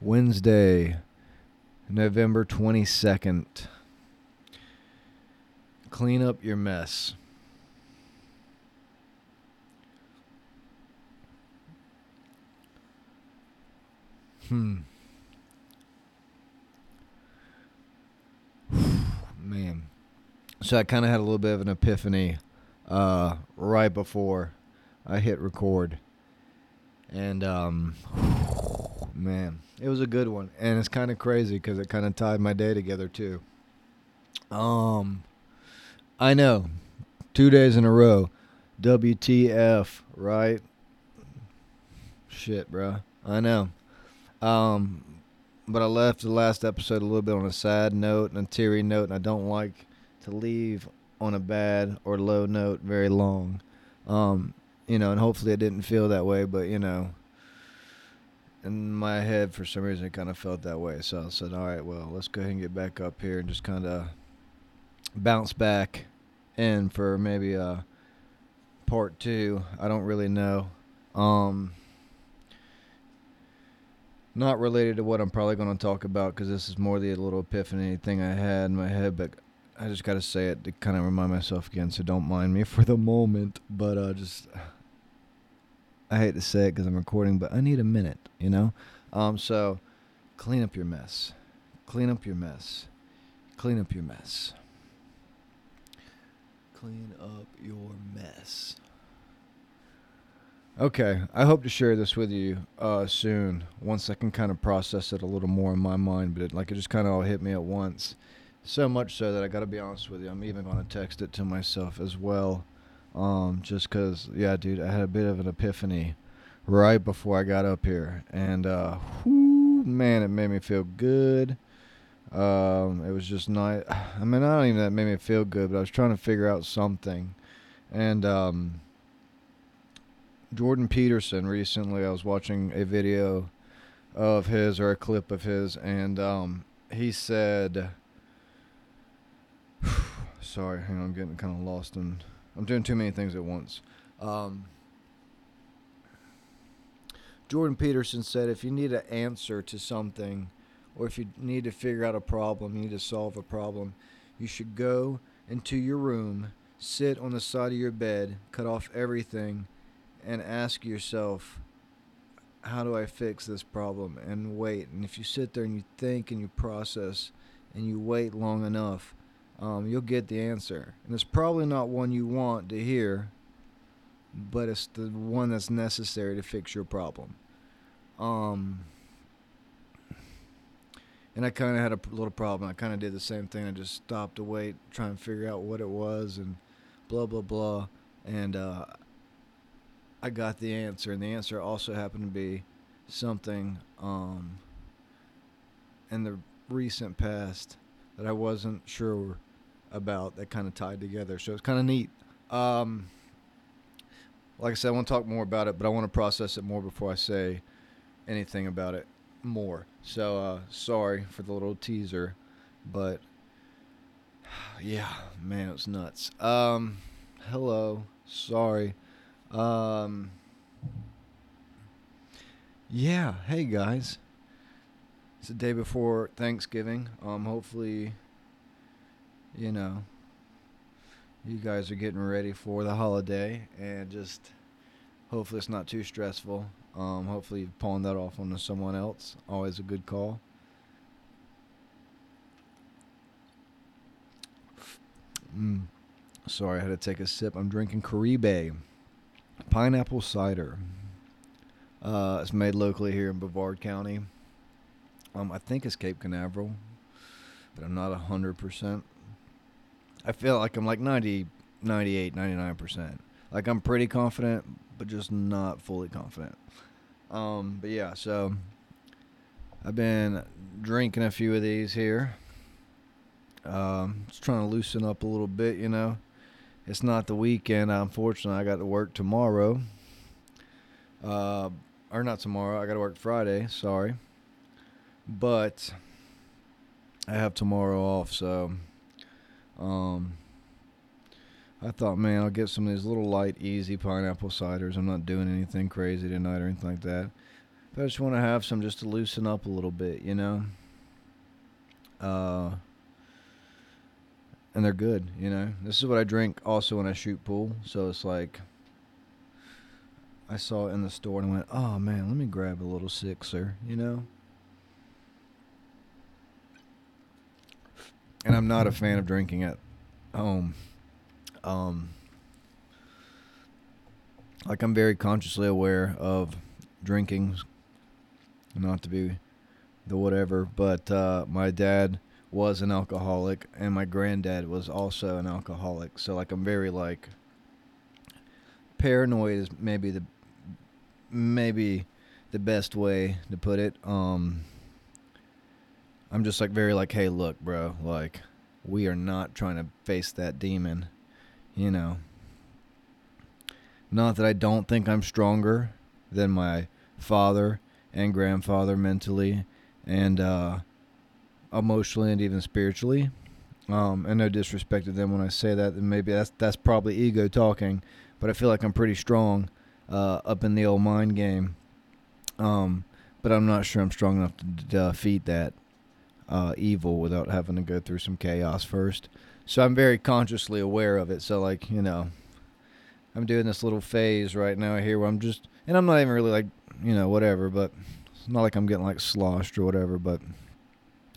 Wednesday, November 22nd. Clean up your mess. Hmm. Man. So I kind of had a little bit of an epiphany uh, right before I hit record. And, um, man, it was a good one. And it's kind of crazy because it kind of tied my day together, too. Um, I know. Two days in a row. WTF, right? Shit, bro. I know. Um, but I left the last episode a little bit on a sad note and a teary note, and I don't like to leave on a bad or low note very long. Um, you know, and hopefully it didn't feel that way, but you know, in my head for some reason it kind of felt that way. So I said, all right, well, let's go ahead and get back up here and just kind of bounce back in for maybe a part two. I don't really know. Um, not related to what I'm probably going to talk about because this is more the little epiphany thing I had in my head, but I just got to say it to kind of remind myself again, so don't mind me for the moment. But uh, just, I hate to say it because I'm recording, but I need a minute, you know? Um, so clean up your mess. Clean up your mess. Clean up your mess. Clean up your mess. Okay, I hope to share this with you uh, soon. Once I can kind of process it a little more in my mind, but it, like it just kind of all hit me at once. So much so that I got to be honest with you, I'm even going to text it to myself as well. Um, just because, yeah, dude, I had a bit of an epiphany right before I got up here, and uh, whoo, man, it made me feel good. Um, it was just nice. I mean, I don't even that made me feel good, but I was trying to figure out something, and um Jordan Peterson recently. I was watching a video of his or a clip of his, and um, he said, "Sorry, hang on, I'm getting kind of lost and I'm doing too many things at once." Um, Jordan Peterson said, "If you need an answer to something, or if you need to figure out a problem, you need to solve a problem, you should go into your room." Sit on the side of your bed, cut off everything, and ask yourself, how do I fix this problem? And wait. And if you sit there and you think and you process and you wait long enough, um, you'll get the answer. And it's probably not one you want to hear, but it's the one that's necessary to fix your problem. Um, and I kind of had a little problem. I kind of did the same thing. I just stopped to wait, try and figure out what it was, and blah blah blah. And uh, I got the answer, and the answer also happened to be something um, in the recent past that I wasn't sure about that kind of tied together. So it's kind of neat. Um, like I said, I want to talk more about it, but I want to process it more before I say anything about it more. So uh, sorry for the little teaser, but yeah, man, it's nuts. Um, hello, sorry. Um, yeah, hey guys. It's the day before Thanksgiving. Um, hopefully, you know, you guys are getting ready for the holiday and just hopefully it's not too stressful. Um, hopefully you've pawned that off onto someone else. Always a good call. Mm. Sorry, I had to take a sip. I'm drinking Caribe pineapple cider. Uh, it's made locally here in Brevard County. Um, I think it's Cape Canaveral, but I'm not 100%. I feel like I'm like 90, 98, 99%. Like I'm pretty confident, but just not fully confident. Um, but yeah, so I've been drinking a few of these here. Um, just trying to loosen up a little bit, you know it's not the weekend. Unfortunately, I got to work tomorrow. Uh, or not tomorrow. I got to work Friday. Sorry, but I have tomorrow off. So, um, I thought, man, I'll get some of these little light, easy pineapple ciders. I'm not doing anything crazy tonight or anything like that. But I just want to have some just to loosen up a little bit, you know. Uh, and they're good, you know. This is what I drink also when I shoot pool, so it's like I saw it in the store and went, "Oh man, let me grab a little sixer," you know. And I'm not a fan of drinking at home. Um, like I'm very consciously aware of drinking, not to be the whatever, but uh, my dad was an alcoholic and my granddad was also an alcoholic. So like I'm very like paranoid is maybe the maybe the best way to put it. Um I'm just like very like, hey, look, bro, like we are not trying to face that demon, you know. Not that I don't think I'm stronger than my father and grandfather mentally and uh, emotionally and even spiritually. Um, and no disrespect to them when I say that, and maybe that's that's probably ego talking, but I feel like I'm pretty strong uh, up in the old mind game. Um, but I'm not sure I'm strong enough to defeat that uh, evil without having to go through some chaos first. So I'm very consciously aware of it. So like you know, I'm doing this little phase right now here where I'm just, and I'm not even really like you know whatever, but it's not like I'm getting like sloshed or whatever. But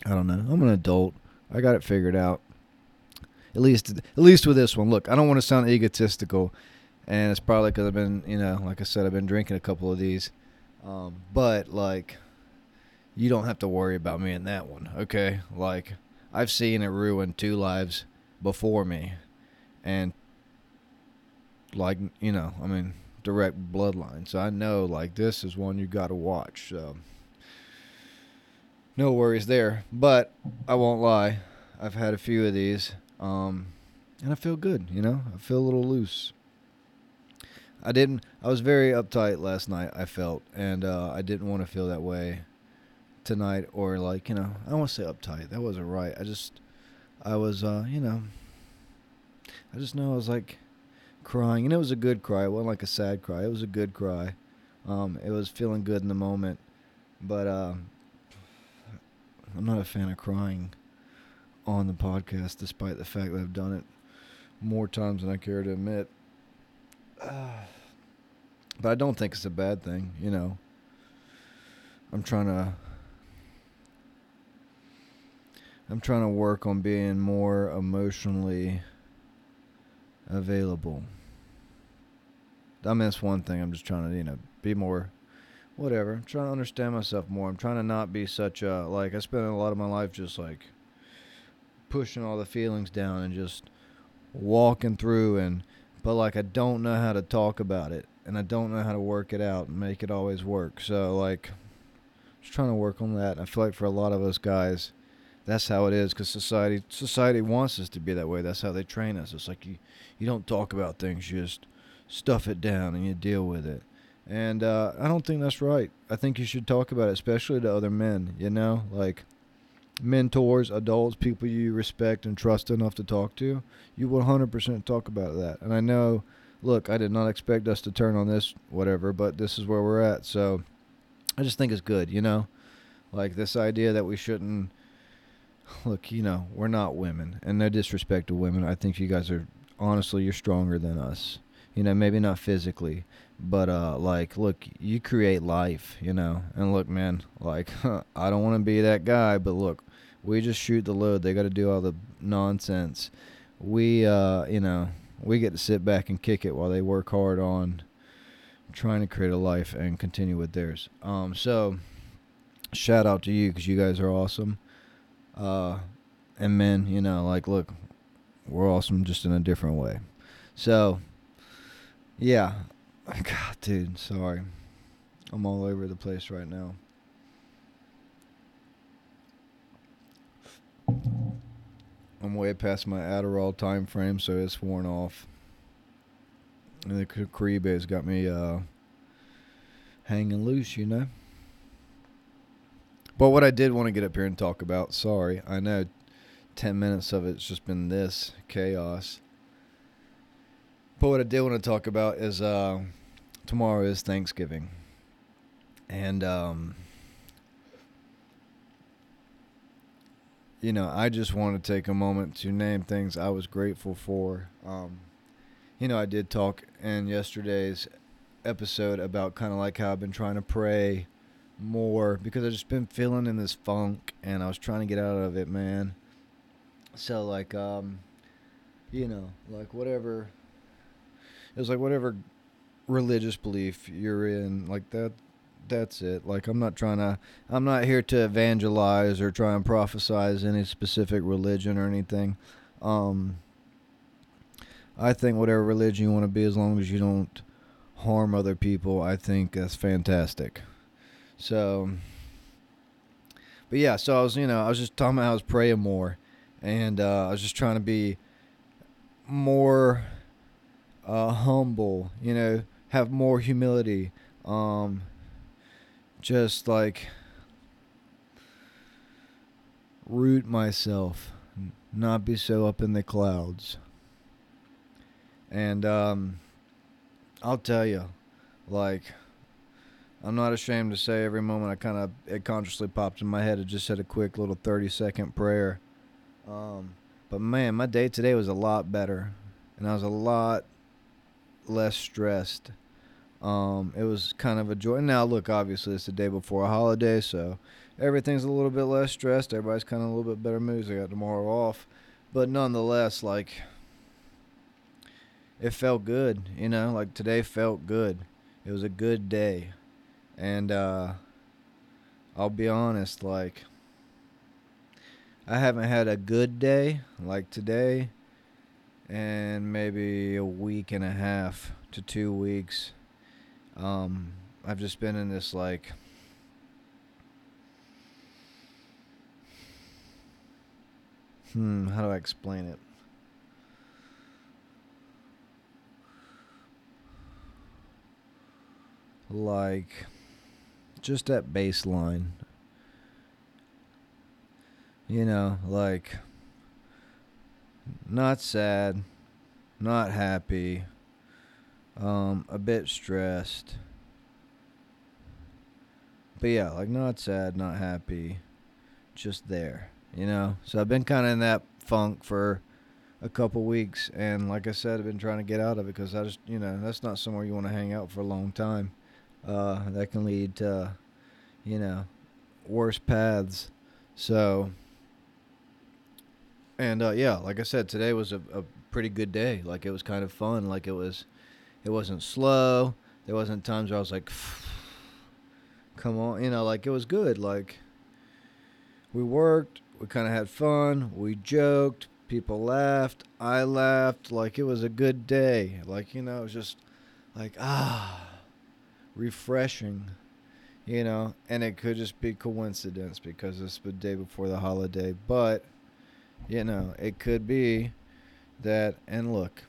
I don't know. I'm an adult. I got it figured out. At least, at least with this one. Look, I don't want to sound egotistical, and it's probably because I've been, you know, like I said, I've been drinking a couple of these. Um, but like, you don't have to worry about me in that one, okay? Like, I've seen it ruin two lives before me, and like, you know, I mean, direct bloodline. So I know like this is one you got to watch. So no worries there. But I won't lie, I've had a few of these, um, and I feel good. You know, I feel a little loose. I didn't. I was very uptight last night. I felt, and uh, I didn't want to feel that way tonight, or like you know, I to say uptight. That wasn't right. I just, I was, uh, you know, I just know I was like crying, and it was a good cry. It wasn't like a sad cry. It was a good cry. Um, it was feeling good in the moment, but uh, I'm not a fan of crying on the podcast, despite the fact that I've done it more times than I care to admit. Uh, but I don't think it's a bad thing, you know. I'm trying to I'm trying to work on being more emotionally available. I mean, that's one thing. I'm just trying to, you know, be more whatever. I'm trying to understand myself more. I'm trying to not be such a like I spent a lot of my life just like pushing all the feelings down and just walking through and but like I don't know how to talk about it and I don't know how to work it out and make it always work. So like just trying to work on that. I feel like for a lot of us guys that's how it is because society society wants us to be that way. That's how they train us. It's like you you don't talk about things, you just stuff it down and you deal with it. And uh, I don't think that's right. I think you should talk about it, especially to other men, you know, like mentors, adults, people you respect and trust enough to talk to. You 100% talk about that. And I know, look, I did not expect us to turn on this, whatever, but this is where we're at. So I just think it's good, you know, like this idea that we shouldn't. Look, you know, we're not women, and no disrespect to women. I think you guys are honestly, you're stronger than us. You know, maybe not physically, but uh like look you create life you know and look man like i don't want to be that guy but look we just shoot the load they got to do all the nonsense we uh you know we get to sit back and kick it while they work hard on trying to create a life and continue with theirs um so shout out to you because you guys are awesome uh and men you know like look we're awesome just in a different way so yeah God, dude, sorry. I'm all over the place right now. I'm way past my Adderall time frame, so it's worn off. And the Caribe's got me uh, hanging loose, you know. But what I did want to get up here and talk about, sorry, I know 10 minutes of it's just been this chaos. But what I did want to talk about is uh, tomorrow is Thanksgiving. And um you know, I just want to take a moment to name things I was grateful for. Um, you know, I did talk in yesterday's episode about kind of like how I've been trying to pray more because I've just been feeling in this funk and I was trying to get out of it, man. So like um you know, like whatever it was like whatever religious belief you're in, like that that's it. Like I'm not trying to I'm not here to evangelize or try and prophesize any specific religion or anything. Um I think whatever religion you want to be as long as you don't harm other people, I think that's fantastic. So but yeah, so I was, you know, I was just talking about I was praying more and uh, I was just trying to be more uh, humble, you know, have more humility. Um, just like root myself, not be so up in the clouds. And um, I'll tell you, like, I'm not ashamed to say every moment I kind of it consciously popped in my head. I just said a quick little 30 second prayer. Um, but man, my day today was a lot better, and I was a lot less stressed. Um, it was kind of a joy. Now, look, obviously, it's the day before a holiday, so everything's a little bit less stressed. Everybody's kind of a little bit better moods. I got tomorrow off, but nonetheless, like it felt good. You know, like today felt good. It was a good day, and uh, I'll be honest, like I haven't had a good day like today, and maybe a week and a half to two weeks. Um, I've just been in this like hmm, how do I explain it? Like just that baseline. You know, like not sad, not happy, um, a bit stressed. But yeah, like not sad, not happy, just there, you know. So I've been kind of in that funk for a couple weeks, and like I said, I've been trying to get out of it because I just, you know, that's not somewhere you want to hang out for a long time. Uh, that can lead to, you know, worse paths. So, and uh, yeah, like I said, today was a, a pretty good day. Like it was kind of fun. Like it was it wasn't slow. There wasn't times where I was like, come on, you know, like it was good. Like we worked, we kind of had fun, we joked, people laughed, I laughed. Like it was a good day. Like, you know, it was just like, ah, refreshing, you know, and it could just be coincidence because it's the day before the holiday. But, you know, it could be that, and look,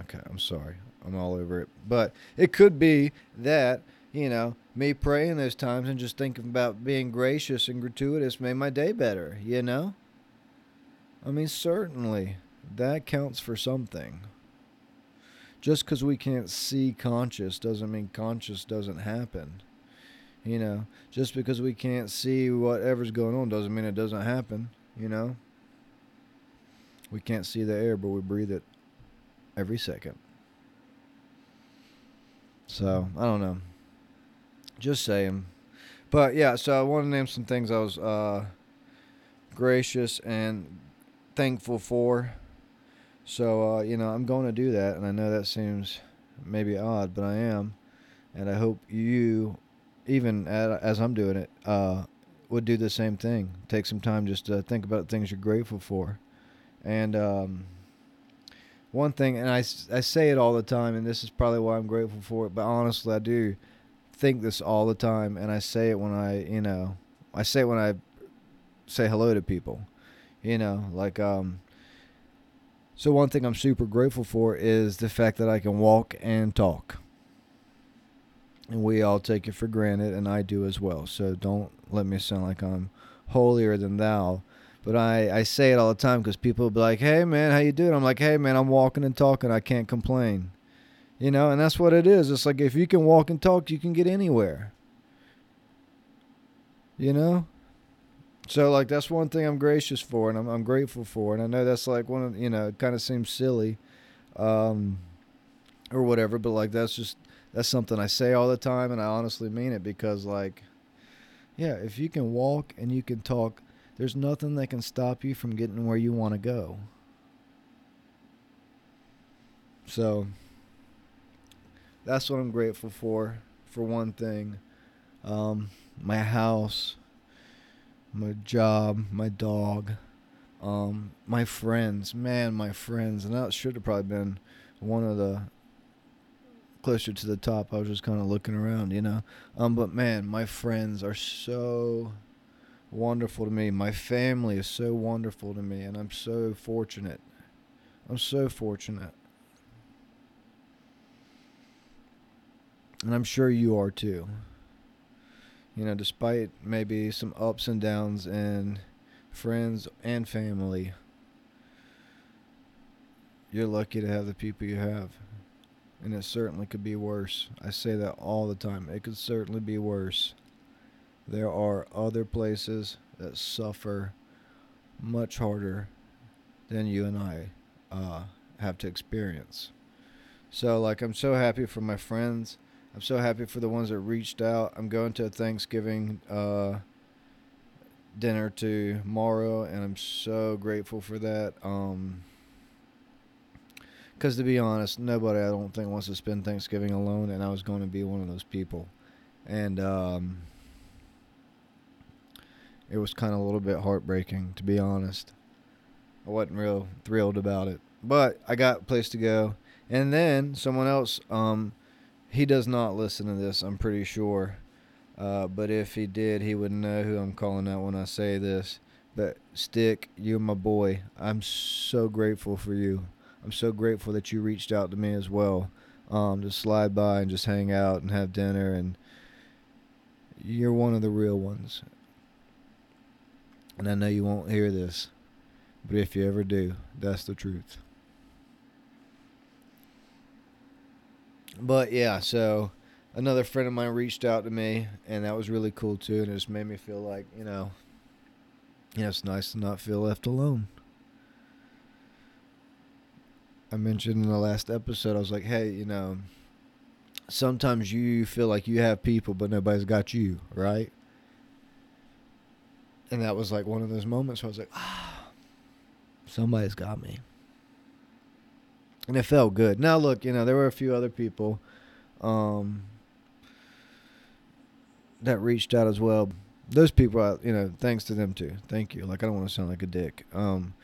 okay, I'm sorry. I'm all over it. But it could be that, you know, me praying those times and just thinking about being gracious and gratuitous made my day better, you know? I mean, certainly that counts for something. Just because we can't see conscious doesn't mean conscious doesn't happen. You know, just because we can't see whatever's going on doesn't mean it doesn't happen, you know? We can't see the air, but we breathe it every second. So I don't know. Just saying. But yeah, so I want to name some things I was uh, gracious and thankful for. So uh, you know, I'm going to do that, and I know that seems maybe odd, but I am, and I hope you, even as I'm doing it, uh, would do the same thing. Take some time just to think about things you're grateful for, and um, one thing, and I, I say it all the time, and this is probably why I'm grateful for it, but honestly, I do think this all the time, and I say it when I, you know, I say it when I say hello to people, you know, like, um, so one thing I'm super grateful for is the fact that I can walk and talk. And we all take it for granted, and I do as well. So don't let me sound like I'm holier than thou. But I, I say it all the time because people be like, hey, man, how you doing? I'm like, hey, man, I'm walking and talking. I can't complain. You know, and that's what it is. It's like if you can walk and talk, you can get anywhere. You know? So like that's one thing I'm gracious for and I'm I'm grateful for and I know that's like one of you know, it kinda seems silly. Um or whatever, but like that's just that's something I say all the time and I honestly mean it because like yeah, if you can walk and you can talk, there's nothing that can stop you from getting where you want to go. So that's what I'm grateful for, for one thing. Um, my house, my job, my dog, um, my friends. Man, my friends. And that should have probably been one of the closer to the top. I was just kind of looking around, you know. Um, but man, my friends are so wonderful to me. My family is so wonderful to me, and I'm so fortunate. I'm so fortunate. And I'm sure you are too. You know, despite maybe some ups and downs in friends and family, you're lucky to have the people you have. And it certainly could be worse. I say that all the time. It could certainly be worse. There are other places that suffer much harder than you and I uh, have to experience. So, like, I'm so happy for my friends. I'm so happy for the ones that reached out. I'm going to a Thanksgiving uh, dinner tomorrow, and I'm so grateful for that. Um, because to be honest, nobody I don't think wants to spend Thanksgiving alone, and I was going to be one of those people. And um, it was kind of a little bit heartbreaking, to be honest. I wasn't real thrilled about it, but I got a place to go. And then someone else, um, he does not listen to this, I'm pretty sure. Uh, but if he did, he would know who I'm calling out when I say this. But Stick, you're my boy. I'm so grateful for you. I'm so grateful that you reached out to me as well. Um, to slide by and just hang out and have dinner and you're one of the real ones. And I know you won't hear this, but if you ever do, that's the truth. But yeah, so another friend of mine reached out to me, and that was really cool too, and it just made me feel like you know, you know, it's nice to not feel left alone. I mentioned in the last episode, I was like, hey, you know, sometimes you feel like you have people, but nobody's got you, right? And that was like one of those moments where I was like, ah, somebody's got me. And it felt good. Now, look, you know, there were a few other people um, that reached out as well. Those people, you know, thanks to them too. Thank you. Like, I don't want to sound like a dick. Um,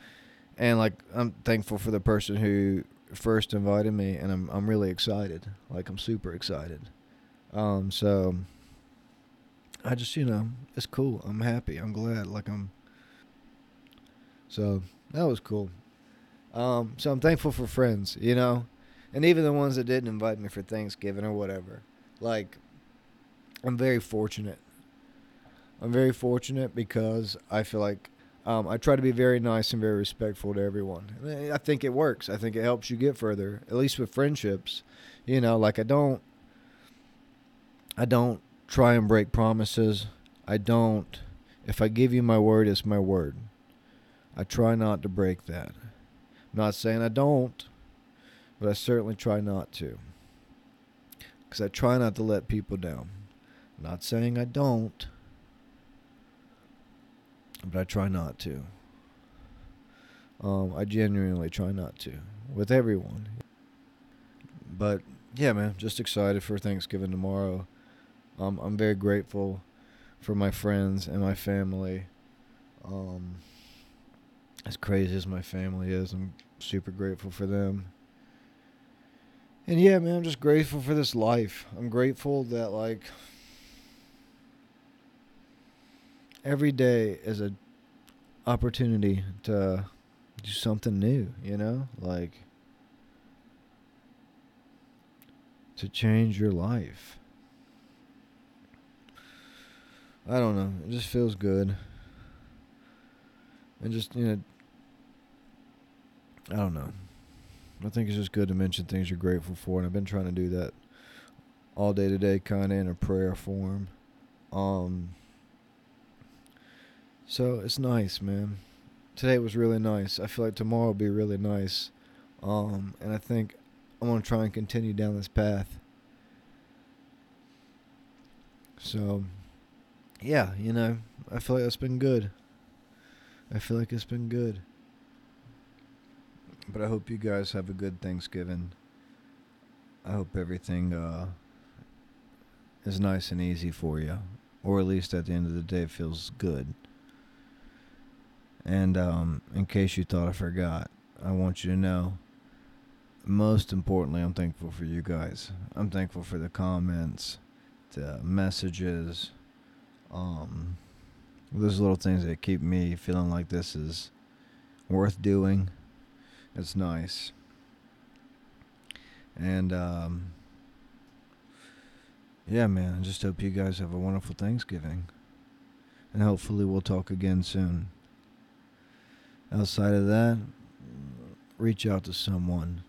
and like, I'm thankful for the person who first invited me, and I'm I'm really excited. Like, I'm super excited. Um, so I just, you know, it's cool. I'm happy. I'm glad. Like I'm. So that was cool. Um, so I'm thankful for friends, you know, and even the ones that didn't invite me for Thanksgiving or whatever. Like, I'm very fortunate. I'm very fortunate because I feel like um, I try to be very nice and very respectful to everyone. I think it works. I think it helps you get further, at least with friendships. You know, like I don't, I don't try and break promises. I don't. If I give you my word, it's my word. I try not to break that. Not saying I don't, but I certainly try not to. Because I try not to let people down. Not saying I don't, but I try not to. Um, I genuinely try not to with everyone. But yeah, man, just excited for Thanksgiving tomorrow. Um, I'm very grateful for my friends and my family. Um, as crazy as my family is, I'm super grateful for them. And yeah, man, I'm just grateful for this life. I'm grateful that like every day is a opportunity to do something new, you know? Like to change your life. I don't know. It just feels good. And just, you know, I don't know. I think it's just good to mention things you're grateful for. And I've been trying to do that all day today, kind of in a prayer form. Um, So it's nice, man. Today was really nice. I feel like tomorrow will be really nice. Um, and I think I'm gonna try and continue down this path. So, yeah, you know, I feel like it's been good. I feel like it's been good. But I hope you guys have a good Thanksgiving. I hope everything uh, is nice and easy for you, or at least at the end of the day, it feels good. And um, in case you thought I forgot, I want you to know most importantly, I'm thankful for you guys. I'm thankful for the comments, the messages, um, those little things that keep me feeling like this is worth doing. It's nice. And, um, yeah, man, I just hope you guys have a wonderful Thanksgiving. And hopefully we'll talk again soon. Outside of that, reach out to someone.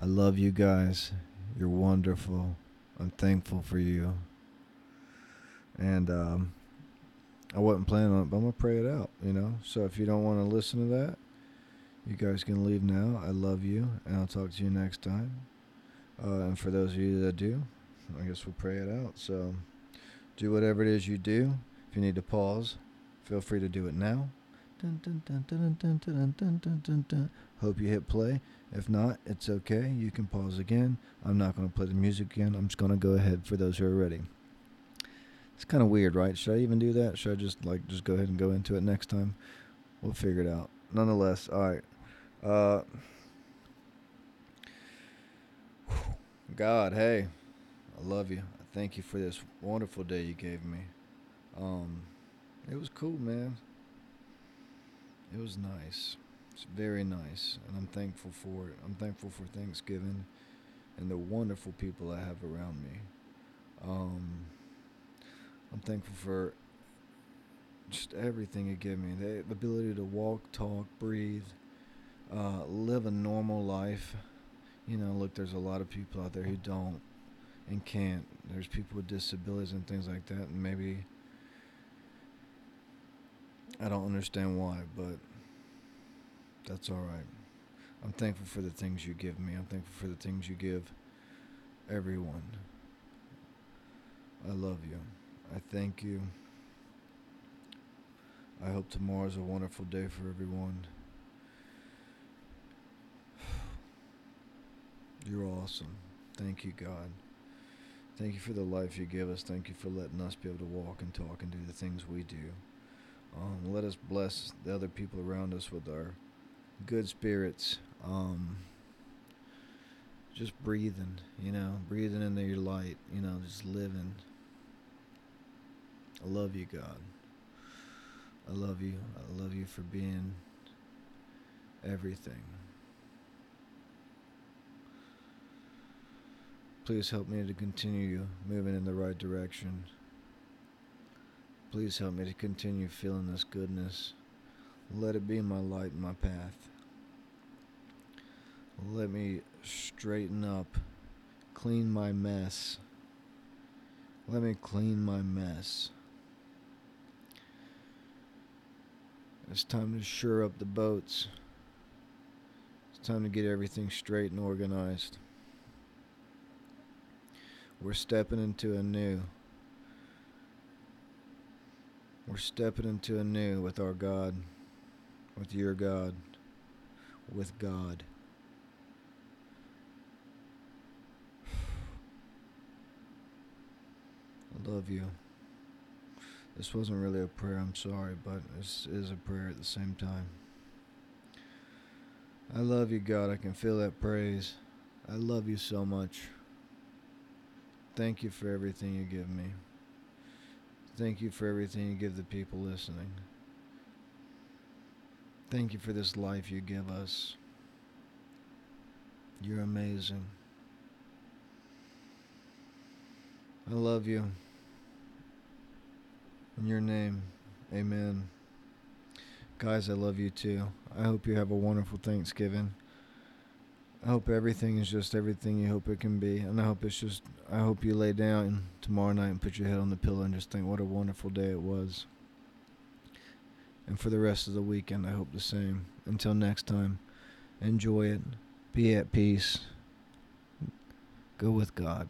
I love you guys. You're wonderful. I'm thankful for you. And um, I wasn't planning on it, but I'm going to pray it out, you know? So if you don't want to listen to that, you guys can leave now. I love you, and I'll talk to you next time. Uh, and for those of you that do, I guess we'll pray it out. So do whatever it is you do. If you need to pause, feel free to do it now. Hope you hit play. If not, it's okay. You can pause again. I'm not going to play the music again. I'm just going to go ahead for those who are ready. It's kind of weird, right? Should I even do that? Should I just like just go ahead and go into it next time? We'll figure it out. Nonetheless, all right. Uh, God, hey, I love you. I thank you for this wonderful day you gave me. Um, it was cool, man. It was nice. It's very nice, and I'm thankful for it. I'm thankful for Thanksgiving and the wonderful people I have around me. Um, I'm thankful for just everything you give me the ability to walk, talk, breathe, uh, live a normal life. You know, look, there's a lot of people out there who don't and can't. There's people with disabilities and things like that, and maybe I don't understand why, but that's all right. I'm thankful for the things you give me. I'm thankful for the things you give everyone. I love you. I thank you. I hope tomorrow's a wonderful day for everyone. You're awesome. Thank you, God. Thank you for the life you give us. Thank you for letting us be able to walk and talk and do the things we do. Um, let us bless the other people around us with our good spirits. Um, just breathing, you know, breathing into your light, you know, just living. I love you, God. I love you. I love you for being everything. Please help me to continue moving in the right direction. Please help me to continue feeling this goodness. Let it be my light and my path. Let me straighten up, clean my mess. Let me clean my mess. It's time to shore up the boats. It's time to get everything straight and organized. We're stepping into a new. We're stepping into a new with our God, with your God, with God. I love you. This wasn't really a prayer, I'm sorry, but this is a prayer at the same time. I love you, God. I can feel that praise. I love you so much. Thank you for everything you give me. Thank you for everything you give the people listening. Thank you for this life you give us. You're amazing. I love you. In your name, amen. Guys, I love you too. I hope you have a wonderful Thanksgiving. I hope everything is just everything you hope it can be. And I hope it's just, I hope you lay down tomorrow night and put your head on the pillow and just think what a wonderful day it was. And for the rest of the weekend, I hope the same. Until next time, enjoy it. Be at peace. Go with God.